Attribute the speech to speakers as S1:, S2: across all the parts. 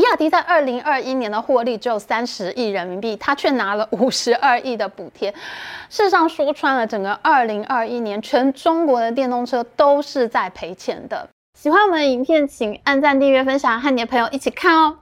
S1: 比亚迪在二零二一年的获利只有三十亿人民币，它却拿了五十二亿的补贴。事实上，说穿了，整个二零二一年，全中国的电动车都是在赔钱的。喜欢我们的影片，请按赞、订阅、分享，和你的朋友一起看哦。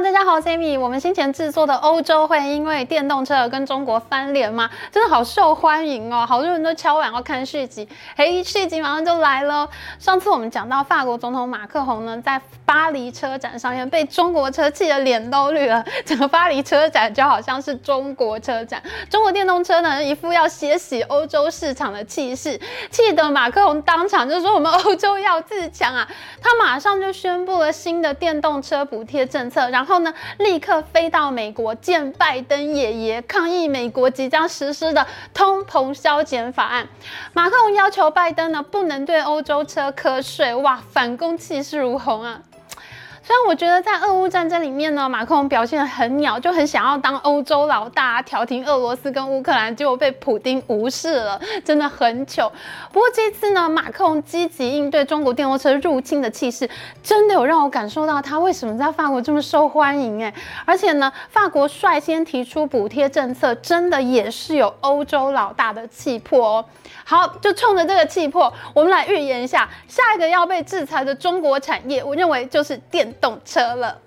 S1: 大家好，我是 Amy。我们先前制作的欧洲会因为电动车而跟中国翻脸吗？真的好受欢迎哦，好多人都敲碗要看续集。嘿，续集马上就来了。上次我们讲到法国总统马克宏呢，在巴黎车展上面被中国车气得脸都绿了，整个巴黎车展就好像是中国车展。中国电动车呢，一副要血洗欧洲市场的气势，气得马克宏当场就说：“我们欧洲要自强啊！”他马上就宣布了新的电动车补贴政策，然后呢，立刻飞到美国见拜登爷爷，抗议美国即将实施的通膨削减法案。马克龙要求拜登呢，不能对欧洲车瞌睡，哇，反攻气势如虹啊！虽然我觉得在俄乌战争里面呢，马克龙表现得很鸟，就很想要当欧洲老大，调停俄罗斯跟乌克兰，结果被普丁无视了，真的很糗。不过这次呢，马克龙积极应对中国电动车入侵的气势，真的有让我感受到他为什么在法国这么受欢迎哎。而且呢，法国率先提出补贴政策，真的也是有欧洲老大的气魄哦。好，就冲着这个气魄，我们来预言一下下一个要被制裁的中国产业，我认为就是电动车了。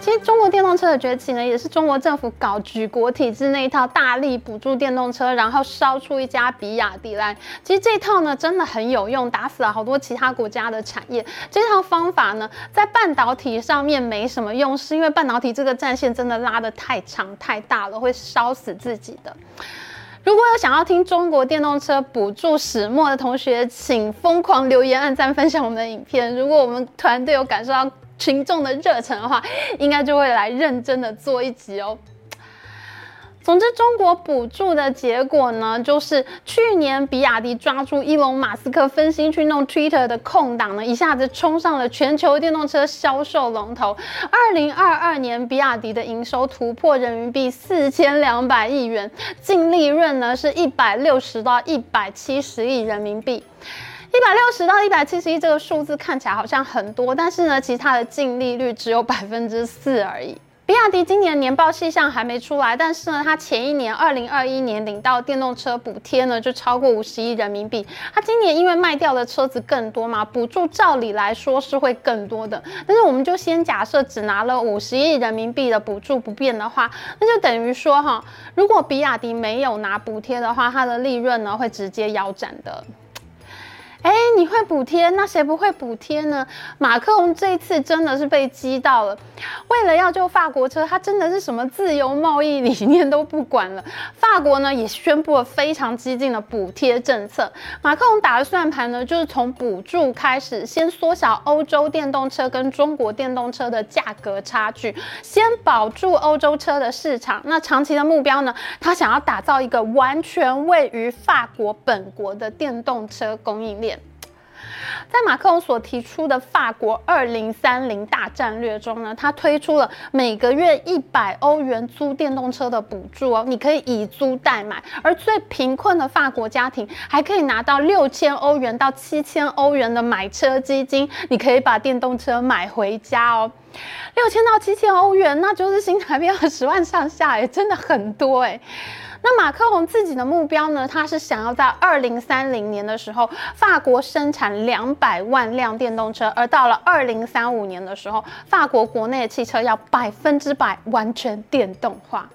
S1: 其实中国电动车的崛起呢，也是中国政府搞举国体制那一套，大力补助电动车，然后烧出一家比亚迪来。其实这套呢，真的很有用，打死了好多其他国家的产业。这套方法呢，在半导体上面没什么用，是因为半导体这个战线真的拉得太长太大了，会烧死自己的。如果有想要听中国电动车补助始末的同学，请疯狂留言、按赞、分享我们的影片。如果我们团队有感受到群众的热忱的话，应该就会来认真的做一集哦。总之，中国补助的结果呢，就是去年比亚迪抓住伊隆马斯克分心去弄 Twitter 的空档呢，一下子冲上了全球电动车销售龙头。二零二二年，比亚迪的营收突破人民币四千两百亿元，净利润呢是一百六十到一百七十亿人民币。一百六十到一百七十亿这个数字看起来好像很多，但是呢，其他的净利率只有百分之四而已。比亚迪今年年报细项还没出来，但是呢，它前一年二零二一年领到电动车补贴呢，就超过五十亿人民币。它今年因为卖掉的车子更多嘛，补助照理来说是会更多的。但是我们就先假设只拿了五十亿人民币的补助不变的话，那就等于说哈，如果比亚迪没有拿补贴的话，它的利润呢会直接腰斩的。哎，你会补贴，那谁不会补贴呢？马克龙这一次真的是被激到了，为了要救法国车，他真的是什么自由贸易理念都不管了。法国呢也宣布了非常激进的补贴政策。马克龙打的算盘呢，就是从补助开始，先缩小欧洲电动车跟中国电动车的价格差距，先保住欧洲车的市场。那长期的目标呢，他想要打造一个完全位于法国本国的电动车供应链。在马克龙所提出的法国二零三零大战略中呢，他推出了每个月一百欧元租电动车的补助哦，你可以以租代买，而最贫困的法国家庭还可以拿到六千欧元到七千欧元的买车基金，你可以把电动车买回家哦。六千到七千欧元，那就是新台币二十万上下哎，真的很多哎。那马克龙自己的目标呢？他是想要在二零三零年的时候，法国生产两百万辆电动车，而到了二零三五年的时候，法国国内的汽车要百分之百完全电动化。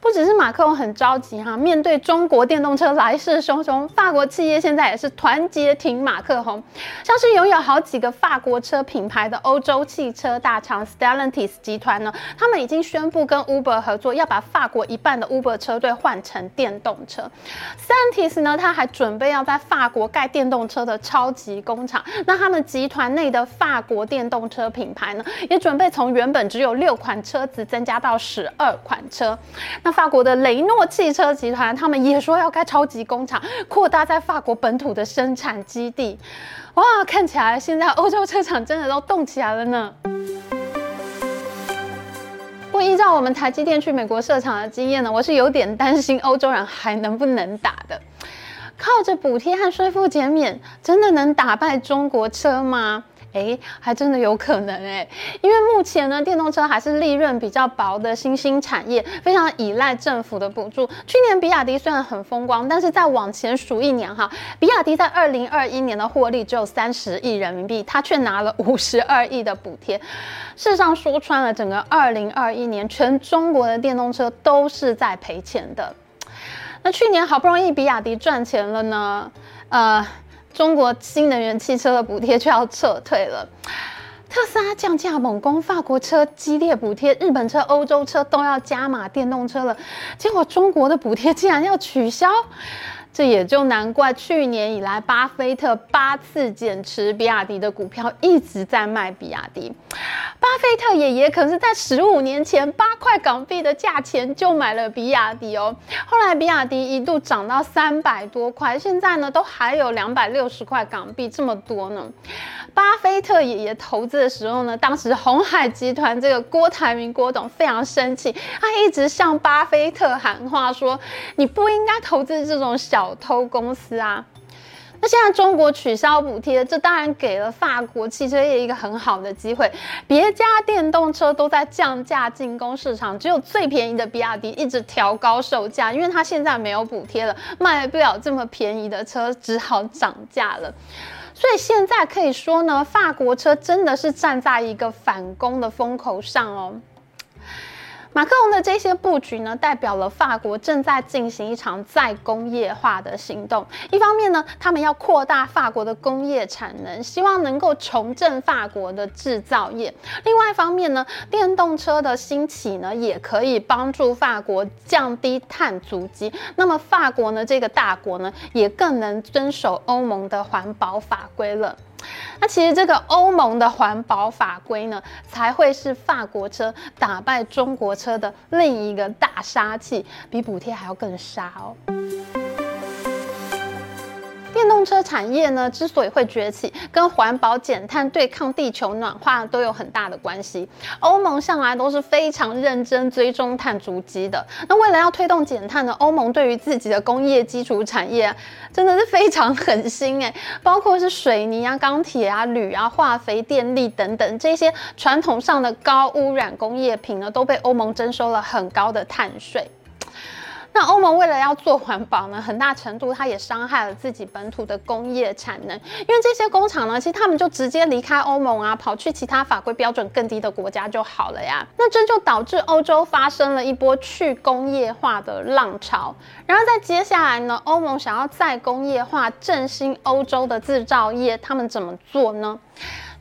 S1: 不只是马克龙很着急哈，面对中国电动车来势汹汹，法国企业现在也是团结挺马克龙。像是拥有好几个法国车品牌的欧洲汽车大厂 Stellantis 集团呢，他们已经宣布跟 Uber 合作，要把法国一半的 Uber 车队换成电动车。Stellantis 呢，他还准备要在法国盖电动车的超级工厂。那他们集团内的法国电动车品牌呢，也准备从原本只有六款车子增加到十二款车。那法国的雷诺汽车集团，他们也说要开超级工厂，扩大在法国本土的生产基地。哇，看起来现在欧洲车厂真的都动起来了呢。不依照我们台积电去美国设厂的经验呢，我是有点担心欧洲人还能不能打的。靠着补贴和税负减免，真的能打败中国车吗？哎，还真的有可能哎，因为目前呢，电动车还是利润比较薄的新兴产业，非常依赖政府的补助。去年比亚迪虽然很风光，但是在往前数一年哈，比亚迪在二零二一年的获利只有三十亿人民币，它却拿了五十二亿的补贴。事实上说穿了，整个二零二一年，全中国的电动车都是在赔钱的。那去年好不容易比亚迪赚钱了呢，呃。中国新能源汽车的补贴就要撤退了，特斯拉降价猛攻，法国车激烈补贴，日本车、欧洲车都要加码电动车了，结果中国的补贴竟然要取消。这也就难怪，去年以来，巴菲特八次减持比亚迪的股票，一直在卖比亚迪。巴菲特爷爷可是在十五年前八块港币的价钱就买了比亚迪哦。后来比亚迪一度涨到三百多块，现在呢都还有两百六十块港币这么多呢。巴菲特爷爷投资的时候呢，当时红海集团这个郭台铭郭董非常生气，他一直向巴菲特喊话说：“你不应该投资这种小。”偷公司啊，那现在中国取消补贴，这当然给了法国汽车业一个很好的机会。别家电动车都在降价进攻市场，只有最便宜的比亚迪一直调高售价，因为它现在没有补贴了，卖不了这么便宜的车，只好涨价了。所以现在可以说呢，法国车真的是站在一个反攻的风口上哦。马克龙的这些布局呢，代表了法国正在进行一场再工业化的行动。一方面呢，他们要扩大法国的工业产能，希望能够重振法国的制造业；另外一方面呢，电动车的兴起呢，也可以帮助法国降低碳足迹。那么法国呢，这个大国呢，也更能遵守欧盟的环保法规了。那其实这个欧盟的环保法规呢，才会是法国车打败中国车的另一个大杀器，比补贴还要更杀哦。动车产业呢，之所以会崛起，跟环保减碳、对抗地球暖化都有很大的关系。欧盟向来都是非常认真追踪碳足迹的。那为了要推动减碳呢，欧盟对于自己的工业基础产业真的是非常狠心哎，包括是水泥啊、钢铁啊、铝啊、化肥、电力等等这些传统上的高污染工业品呢，都被欧盟征收了很高的碳税。那欧盟为了要做环保呢，很大程度它也伤害了自己本土的工业产能，因为这些工厂呢，其实他们就直接离开欧盟啊，跑去其他法规标准更低的国家就好了呀。那这就导致欧洲发生了一波去工业化的浪潮。然后在接下来呢，欧盟想要再工业化、振兴欧洲的制造业，他们怎么做呢？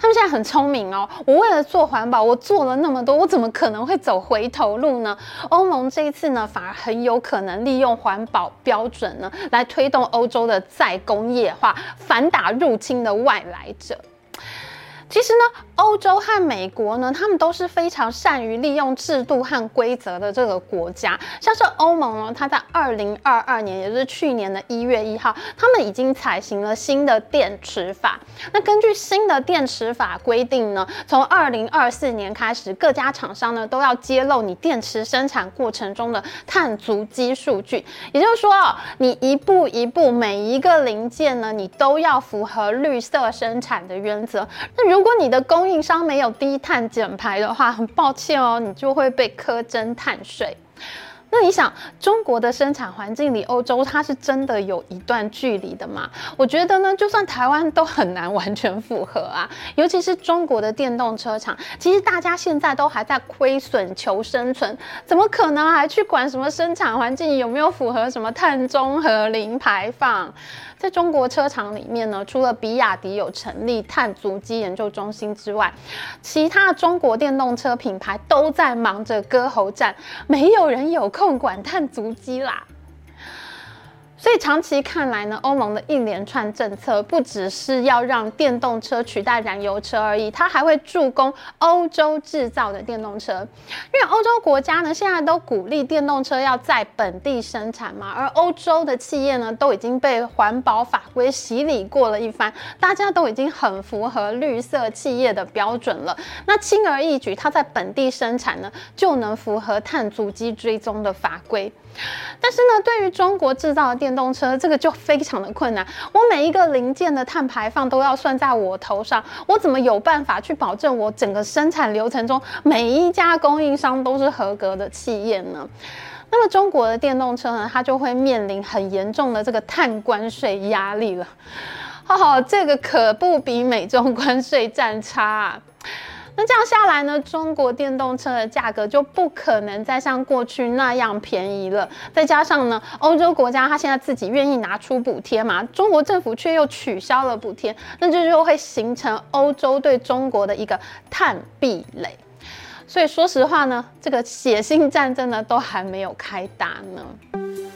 S1: 他们现在很聪明哦，我为了做环保，我做了那么多，我怎么可能会走回头路呢？欧盟这一次呢，反而很有可能利用环保标准呢，来推动欧洲的再工业化，反打入侵的外来者。其实呢，欧洲和美国呢，他们都是非常善于利用制度和规则的这个国家。像是欧盟呢，它在二零二二年，也就是去年的一月一号，他们已经采行了新的电池法。那根据新的电池法规定呢，从二零二四年开始，各家厂商呢都要揭露你电池生产过程中的碳足迹数据。也就是说，你一步一步每一个零件呢，你都要符合绿色生产的原则。那如果你的工供应商没有低碳减排的话，很抱歉哦，你就会被苛征碳税。那你想，中国的生产环境离欧洲它是真的有一段距离的吗？我觉得呢，就算台湾都很难完全符合啊。尤其是中国的电动车厂，其实大家现在都还在亏损求生存，怎么可能还去管什么生产环境有没有符合什么碳中和、零排放？在中国车厂里面呢，除了比亚迪有成立碳足迹研究中心之外，其他中国电动车品牌都在忙着割喉战，没有人有空管碳足迹啦。所以长期看来呢，欧盟的一连串政策不只是要让电动车取代燃油车而已，它还会助攻欧洲制造的电动车。因为欧洲国家呢，现在都鼓励电动车要在本地生产嘛，而欧洲的企业呢，都已经被环保法规洗礼过了一番，大家都已经很符合绿色企业的标准了。那轻而易举，它在本地生产呢，就能符合碳足迹追踪的法规。但是呢，对于中国制造的电电动车，这个就非常的困难。我每一个零件的碳排放都要算在我头上，我怎么有办法去保证我整个生产流程中每一家供应商都是合格的企业呢？那么中国的电动车呢，它就会面临很严重的这个碳关税压力了。哦，这个可不比美中关税战差！那这样下来呢，中国电动车的价格就不可能再像过去那样便宜了。再加上呢，欧洲国家它现在自己愿意拿出补贴嘛，中国政府却又取消了补贴，那这就会形成欧洲对中国的一个碳壁垒。所以说实话呢，这个血腥战争呢，都还没有开打呢。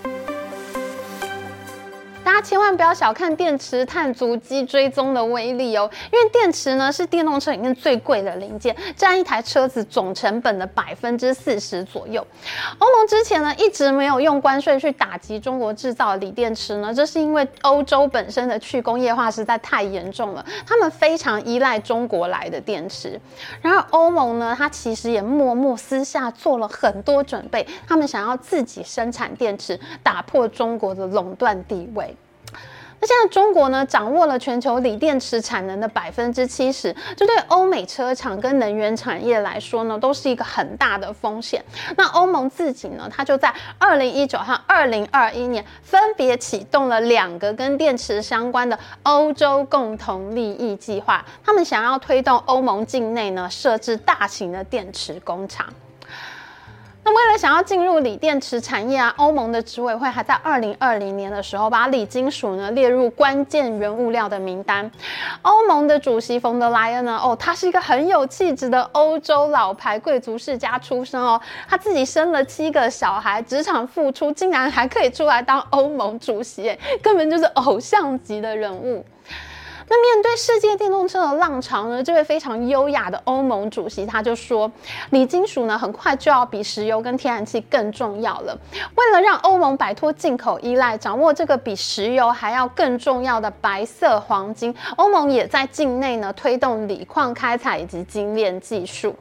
S1: 大家千万不要小看电池碳足迹追踪的威力哦，因为电池呢是电动车里面最贵的零件，占一台车子总成本的百分之四十左右。欧盟之前呢一直没有用关税去打击中国制造的锂电池呢，这是因为欧洲本身的去工业化实在太严重了，他们非常依赖中国来的电池。然而欧盟呢，它其实也默默私下做了很多准备，他们想要自己生产电池，打破中国的垄断地位。那现在中国呢，掌握了全球锂电池产能的百分之七十，这对欧美车厂跟能源产业来说呢，都是一个很大的风险。那欧盟自己呢，它就在二零一九和二零二一年分别启动了两个跟电池相关的欧洲共同利益计划，他们想要推动欧盟境内呢设置大型的电池工厂。那为了想要进入锂电池产业啊，欧盟的执委会还在二零二零年的时候把锂金属呢列入关键原物料的名单。欧盟的主席冯德莱恩呢，哦，他是一个很有气质的欧洲老牌贵族世家出身哦，他自己生了七个小孩，职场复出，竟然还可以出来当欧盟主席，根本就是偶像级的人物。那面对世界电动车的浪潮呢？这位非常优雅的欧盟主席他就说，锂金属呢很快就要比石油跟天然气更重要了。为了让欧盟摆脱进口依赖，掌握这个比石油还要更重要的白色黄金，欧盟也在境内呢推动锂矿开采以及精炼技术。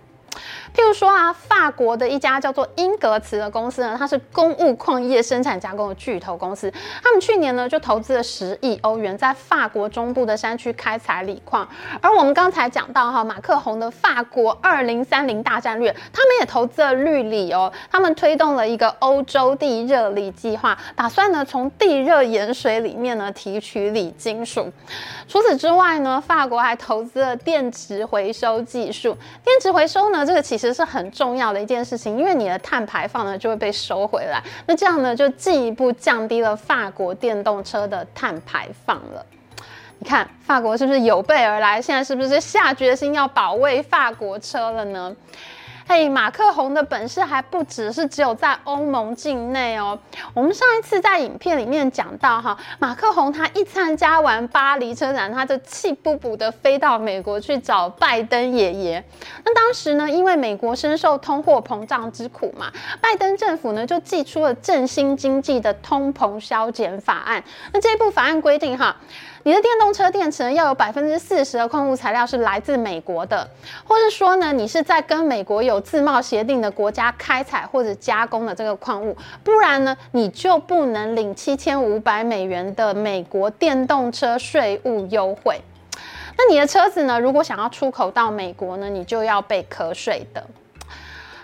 S1: 譬如说啊，法国的一家叫做英格茨的公司呢，它是公务矿业生产加工的巨头公司。他们去年呢就投资了十亿欧元，在法国中部的山区开采锂矿。而我们刚才讲到哈，马克宏的法国二零三零大战略，他们也投资了绿锂哦。他们推动了一个欧洲地热锂计划，打算呢从地热盐水里面呢提取锂金属。除此之外呢，法国还投资了电池回收技术。电池回收呢，这个其实。其实是很重要的一件事情，因为你的碳排放呢就会被收回来，那这样呢就进一步降低了法国电动车的碳排放了。你看法国是不是有备而来？现在是不是下决心要保卫法国车了呢？嘿，马克宏的本事还不只是只有在欧盟境内哦。我们上一次在影片里面讲到哈，马克宏他一参加完巴黎车展，他就气不补的飞到美国去找拜登爷爷。那当时呢，因为美国深受通货膨胀之苦嘛，拜登政府呢就寄出了振兴经济的通膨削减法案。那这部法案规定哈。你的电动车电池呢，要有百分之四十的矿物材料是来自美国的，或是说呢，你是在跟美国有自贸协定的国家开采或者加工的这个矿物，不然呢，你就不能领七千五百美元的美国电动车税务优惠。那你的车子呢，如果想要出口到美国呢，你就要被课税的。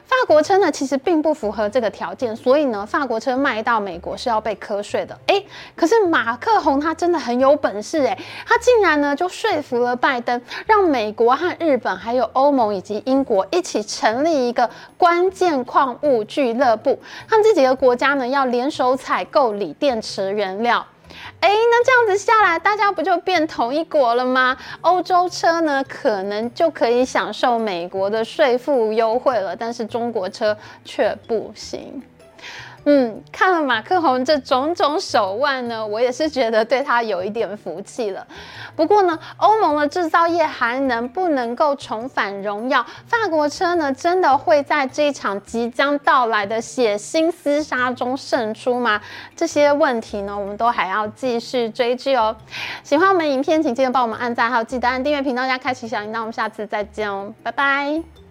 S1: 法国车呢，其实并不符合这个条件，所以呢，法国车卖到美国是要被瞌税的。哎，可是马克宏他真的很有本事哎，他竟然呢就说服了拜登，让美国和日本还有欧盟以及英国一起成立一个关键矿物俱乐部，让这几个国家呢要联手采购锂电池原料。哎，那这样子下来，大家不就变同一国了吗？欧洲车呢，可能就可以享受美国的税负优惠了，但是中国车却不行。嗯，看了马克宏这种种手腕呢，我也是觉得对他有一点服气了。不过呢，欧盟的制造业还能不能够重返荣耀？法国车呢，真的会在这一场即将到来的血腥厮杀中胜出吗？这些问题呢，我们都还要继续追剧哦。喜欢我们影片，请记得帮我们按赞，还有记得按订阅频道加开启小铃铛。我们下次再见哦，拜拜。